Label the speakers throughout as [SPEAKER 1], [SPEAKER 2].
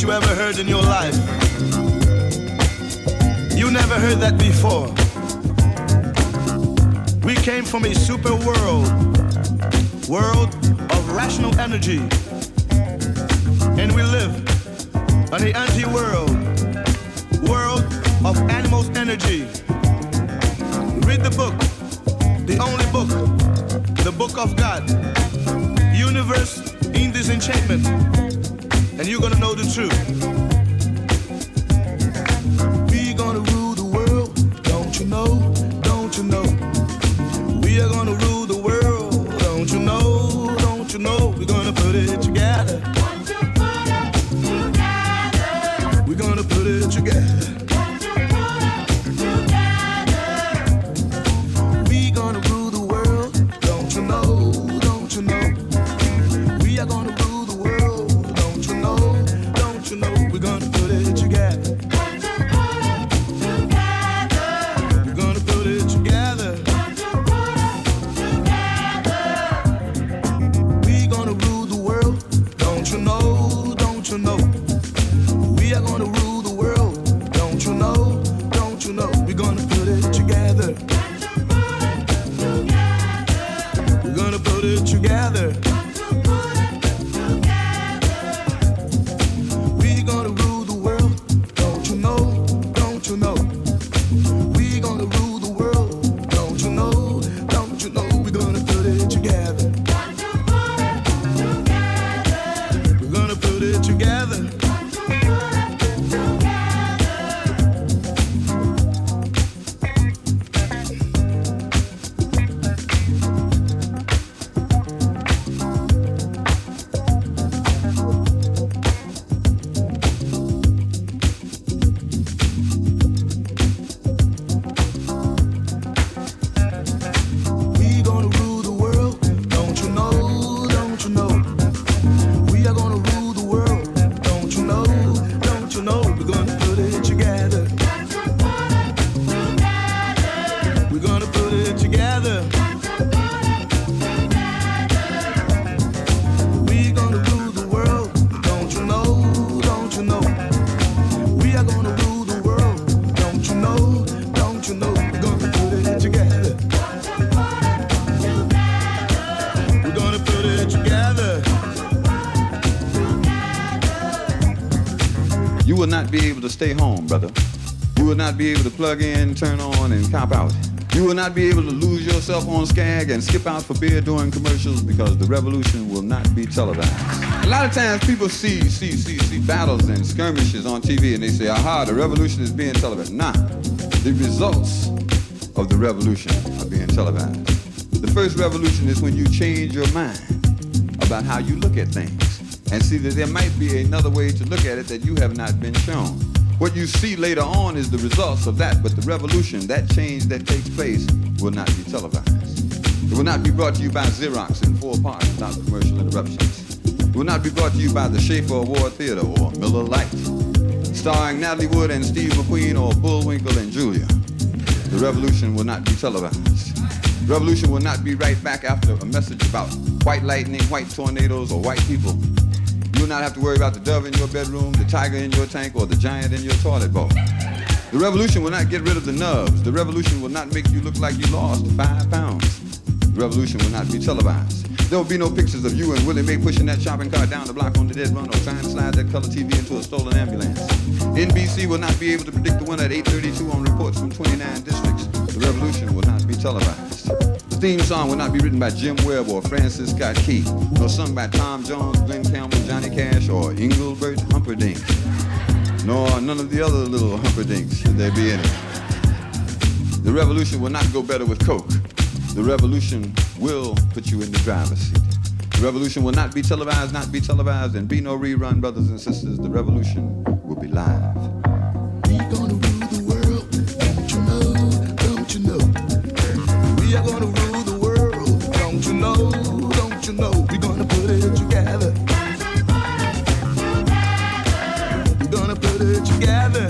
[SPEAKER 1] you ever heard in your life. You never heard that before. We came from a super world, world of rational energy. And we live on the anti-world, world of animals energy. Read the book, the only book, the book of God. Universe in disenchantment. And you're gonna know the truth. We gonna rule the world, don't you know? Don't you know? We are gonna rule the world, don't you know? Don't you know? We're gonna put it
[SPEAKER 2] be able to stay home, brother. You will not be able to plug in, turn on, and cop out. You will not be able to lose yourself on Skag and skip out for beer during commercials because the revolution will not be televised. A lot of times people see, see, see, see battles and skirmishes on TV and they say, aha, the revolution is being televised. Nah, the results of the revolution are being televised. The first revolution is when you change your mind about how you look at things and see that there might be another way to look at it that you have not been shown. What you see later on is the results of that, but the revolution, that change that takes place, will not be televised. It will not be brought to you by Xerox in four parts without commercial interruptions. It will not be brought to you by the Schaefer Award Theater or Miller Lite, starring Natalie Wood and Steve McQueen or Bullwinkle and Julia. The revolution will not be televised. Revolution will not be right back after a message about white lightning, white tornadoes, or white people. You will not have to worry about the dove in your bedroom, the tiger in your tank, or the giant in your toilet bowl. The revolution will not get rid of the nubs. The revolution will not make you look like you lost five pounds. The revolution will not be televised. There will be no pictures of you and Willie Mae pushing that shopping cart down the block on the dead run or trying to slide that color TV into a stolen ambulance. NBC will not be able to predict the winner at 832 on reports from 29 districts. The revolution will not be televised. The theme song will not be written by Jim Webb or Francis Scott Key, nor sung by Tom Jones, Glenn Campbell, Johnny Cash, or Engelbert Humperdinck, nor none of the other little Humperdinks, should there be any. The revolution will not go better with Coke. The revolution will put you in the driver's seat. The revolution will not be televised, not be televised, and be no rerun, brothers and sisters. The revolution will be live.
[SPEAKER 1] We gonna rule the world, don't you know? Don't you know? We are gonna rule Don't you know? We're gonna put it together. We're gonna put it together.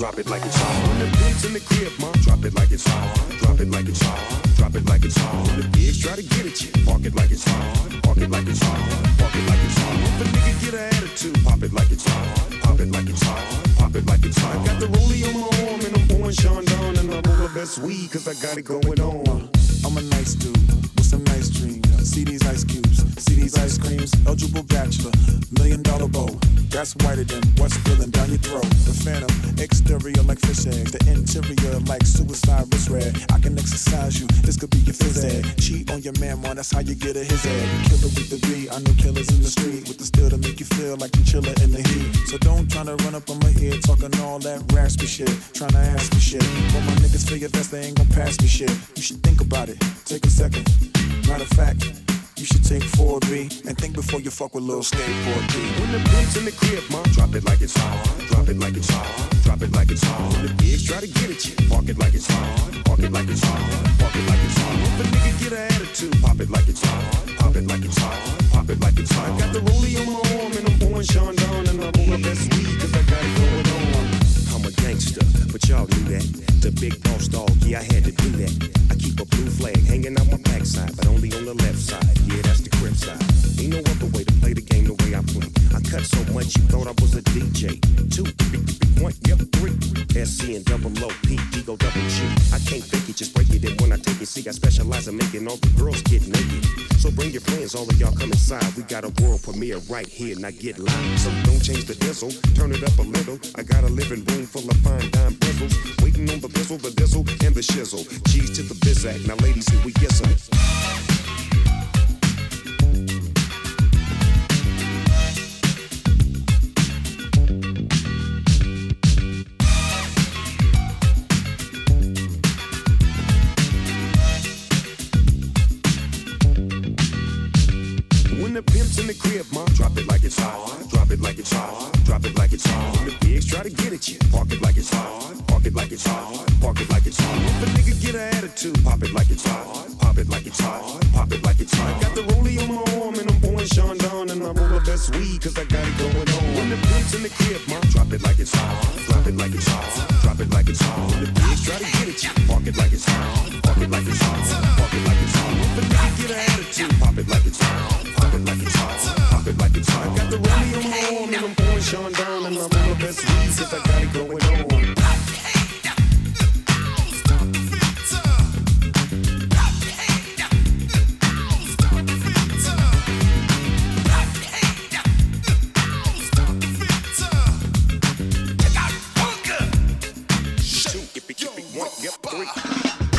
[SPEAKER 1] drop it like it's
[SPEAKER 3] fuck with little skateboard B. When the beats in the crib, ma, drop it like it's hot. Drop it like it's hot. drop it like it's hot. When The pigs try to get at you, park it like it's hot. Park it like it's hot. Park it like it's hot. If a nigga get an attitude, pop it like it's hot. Pop it like it's hot. Pop it like it's hot. Got the rollie on my arm and I'm pouring Sean down and I'm on the best weed cause I got it going on. I'm a gangster, but y'all knew that. The big boss dog, yeah, I had to do that. I keep a blue flag hanging out my backside, but on cut so much you thought I was a DJ. Two, one, yep, three. SC and double O, P, D go double G. I can't fake it, just break it. And when I take it, see, I specialize in making all the girls get naked. So bring your friends, all of y'all come inside. We got a world premiere right here, now get live. So don't change the diesel, turn it up a little. I got a living room full of fine dime bristles. Waiting on the bizzle, the dizzle, and the shizzle. G's to the bizac. Now, ladies, here we get some. Yep, three.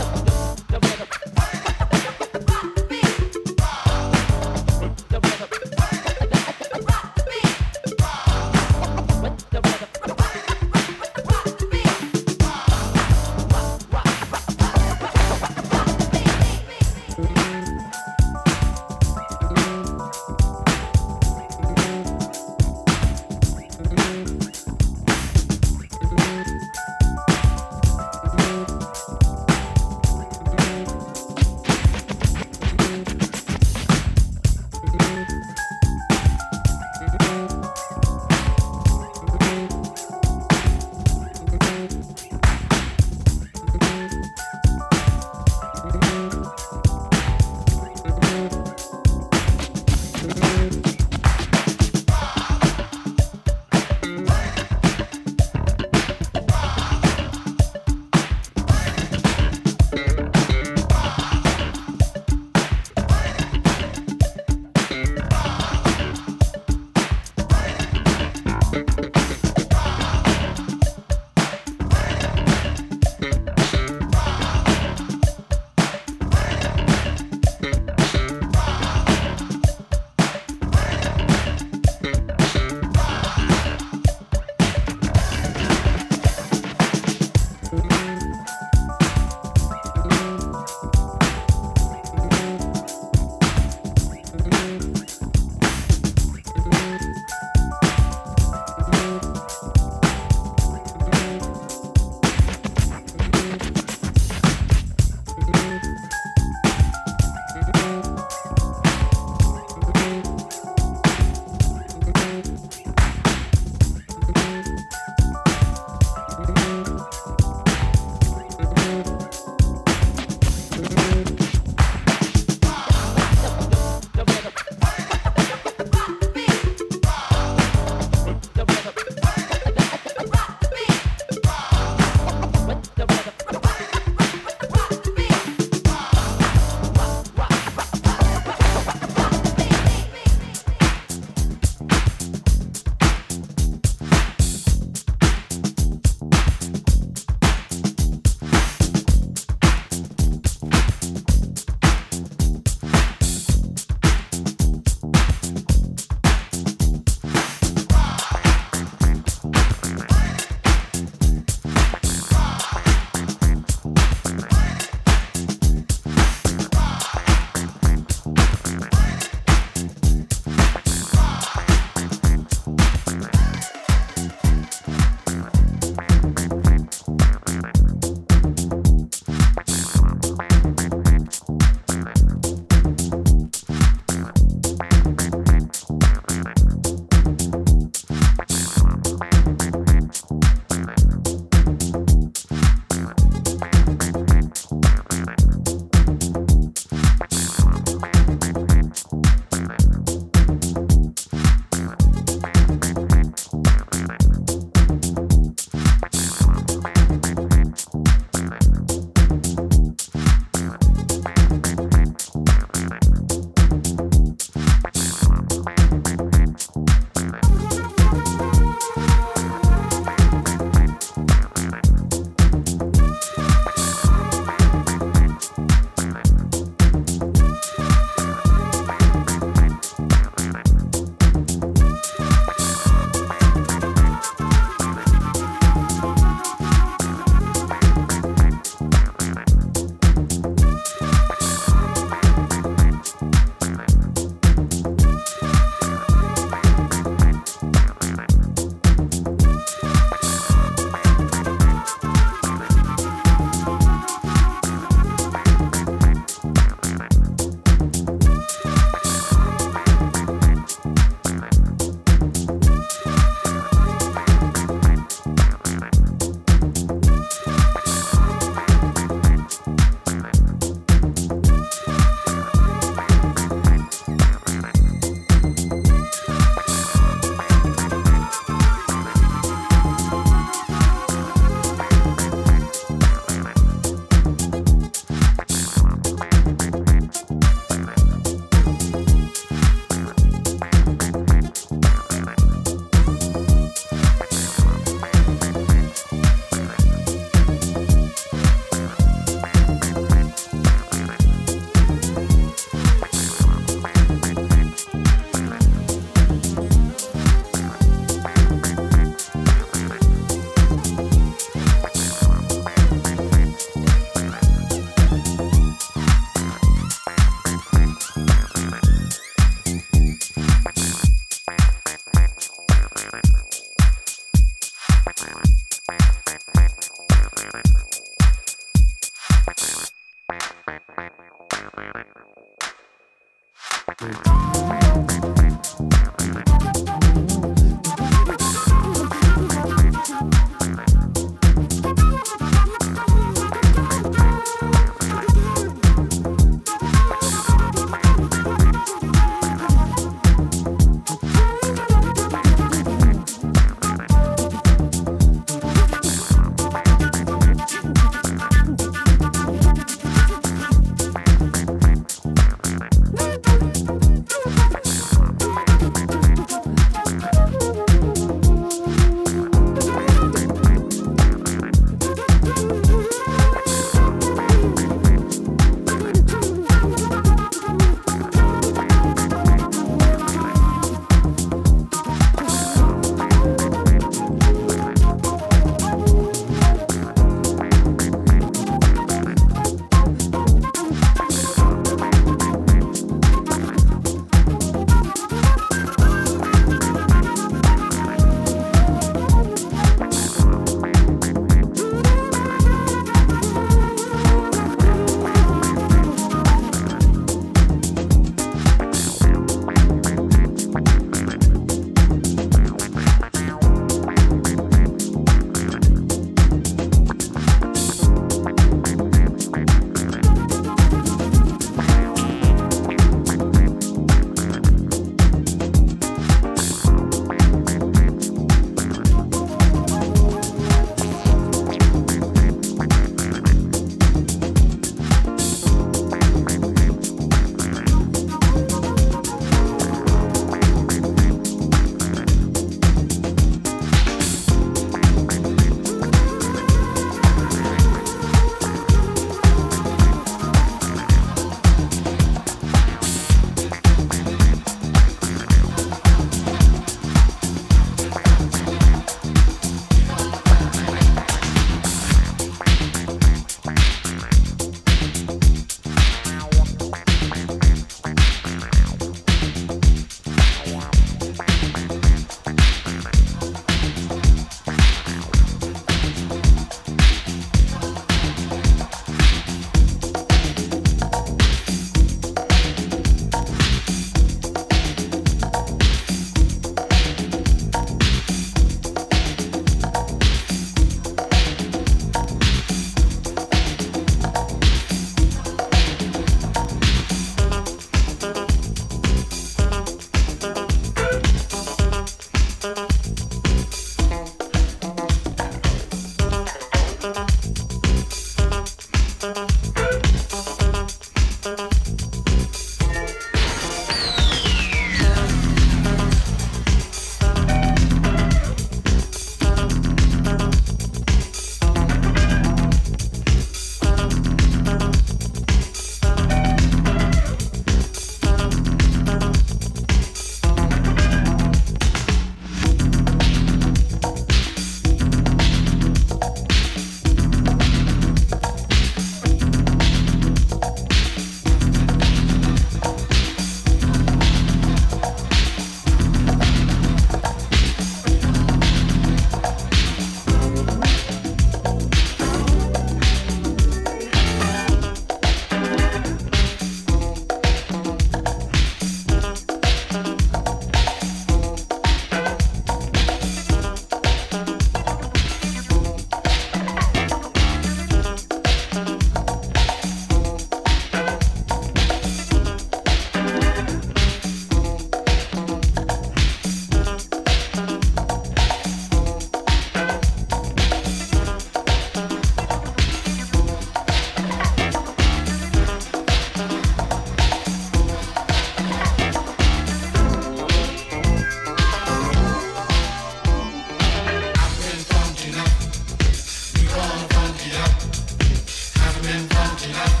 [SPEAKER 4] Thank.